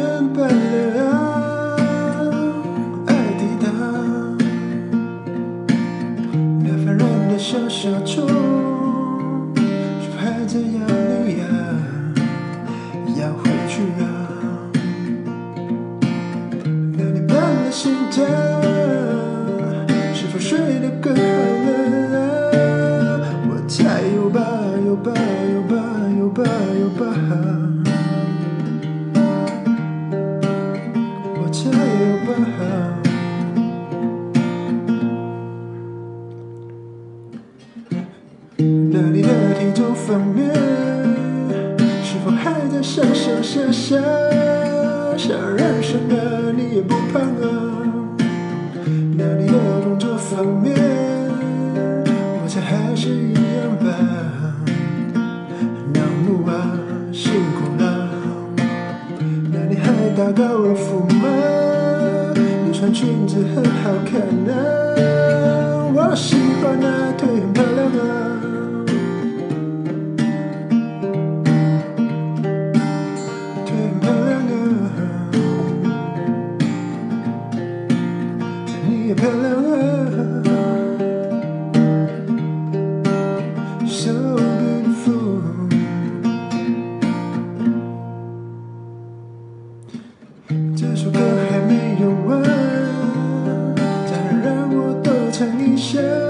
天般亮爱抵达两烦人的小小钟市怕只有你呀要回去啊两年半的心跳那里的地都封面，是否还在上上下下？想认识的你也不怕啊。那里的工作方面，我前还是。好可能我是唱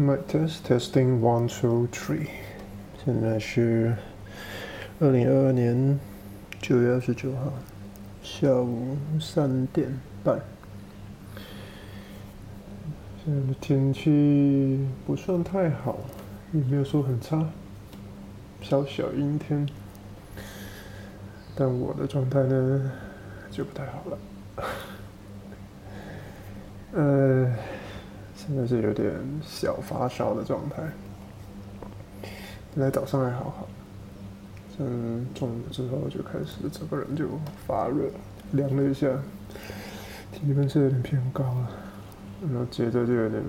My test testing one two three，现在是二零二二年九月二十九号下午三点半。现在的天气不算太好，也没有说很差，小小阴天。但我的状态呢就不太好了。呃，现在是有点小发烧的状态。本来早上还好好，嗯，中午之后就开始整个人就发热，量了一下，体温是有点偏高了，然后接着就有点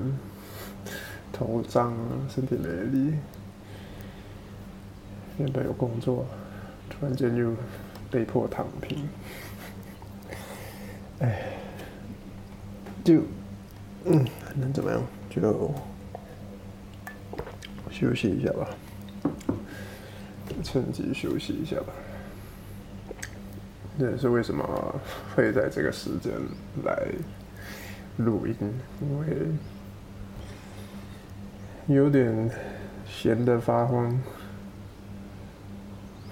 头胀啊，身体没力。原本有工作，突然间就被迫躺平，哎，就嗯，能怎么样？就休息一下吧，趁机休息一下吧。这也是为什么会在这个时间来录音，因为有点闲得发慌，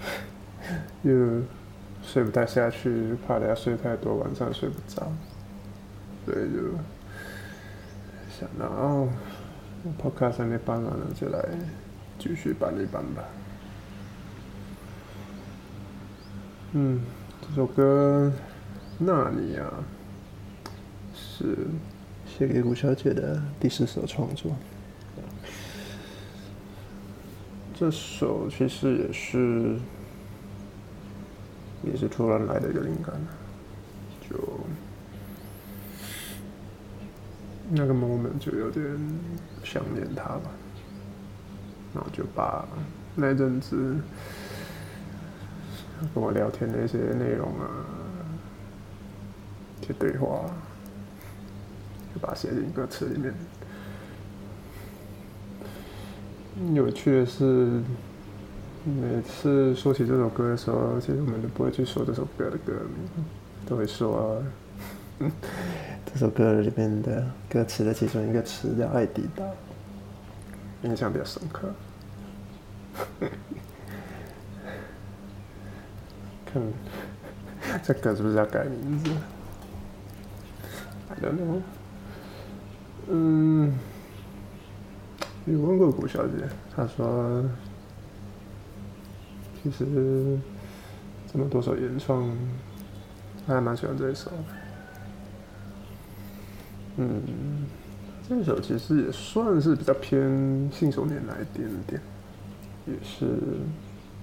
又睡不太下去，怕等下睡太多，晚上睡不着，所以就想到哦，podcast 还没搬完了，就来继续搬一搬吧。嗯，这首歌《纳尼亚》是写给吴小姐的第四首创作。这首其实也是也是突然来的一个灵感，就那个 moment 就有点想念他吧，然后就把那阵子跟我聊天的一些内容啊，一些对话，就把写进歌词里面。有趣的是，每次说起这首歌的时候，其实我们都不会去说这首歌的歌名，都会说这首歌里面的歌词的其中一个词叫“爱迪达”，印象比较深刻。看，这歌是不是要改名字？I don't know。嗯，有问过古小姐，她说，其实这么多首原创，她还蛮喜欢这一首的。嗯，这首其实也算是比较偏信手拈来一点点，也是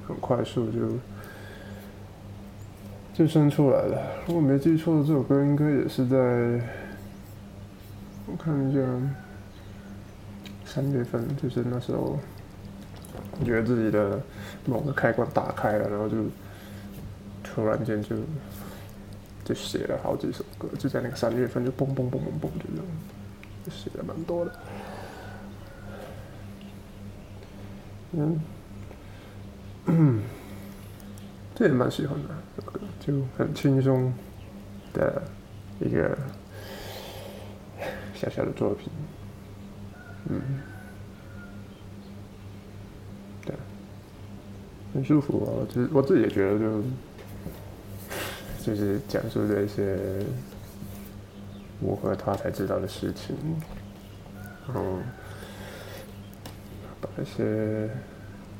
很快速就。就生出来了。如果没记错，这首歌应该也是在我看一下三月份，就是那时候，觉得自己的某个开关打开了，然后就突然间就就写了好几首歌，就在那个三月份就嘣嘣嘣嘣嘣就这样，就写的蛮多的。嗯。这也蛮喜欢的，就很轻松的一个小小的作品，嗯，对，很舒服啊。就是我自己也觉得，就就是讲述这些我和他才知道的事情，然后把一些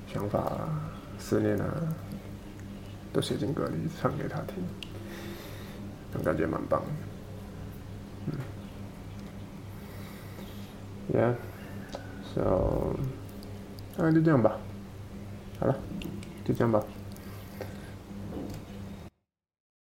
想法、思念啊。都写进歌里，唱给他听，种感觉蛮棒。嗯，Yeah，so，那就这样吧。好了，就这样吧。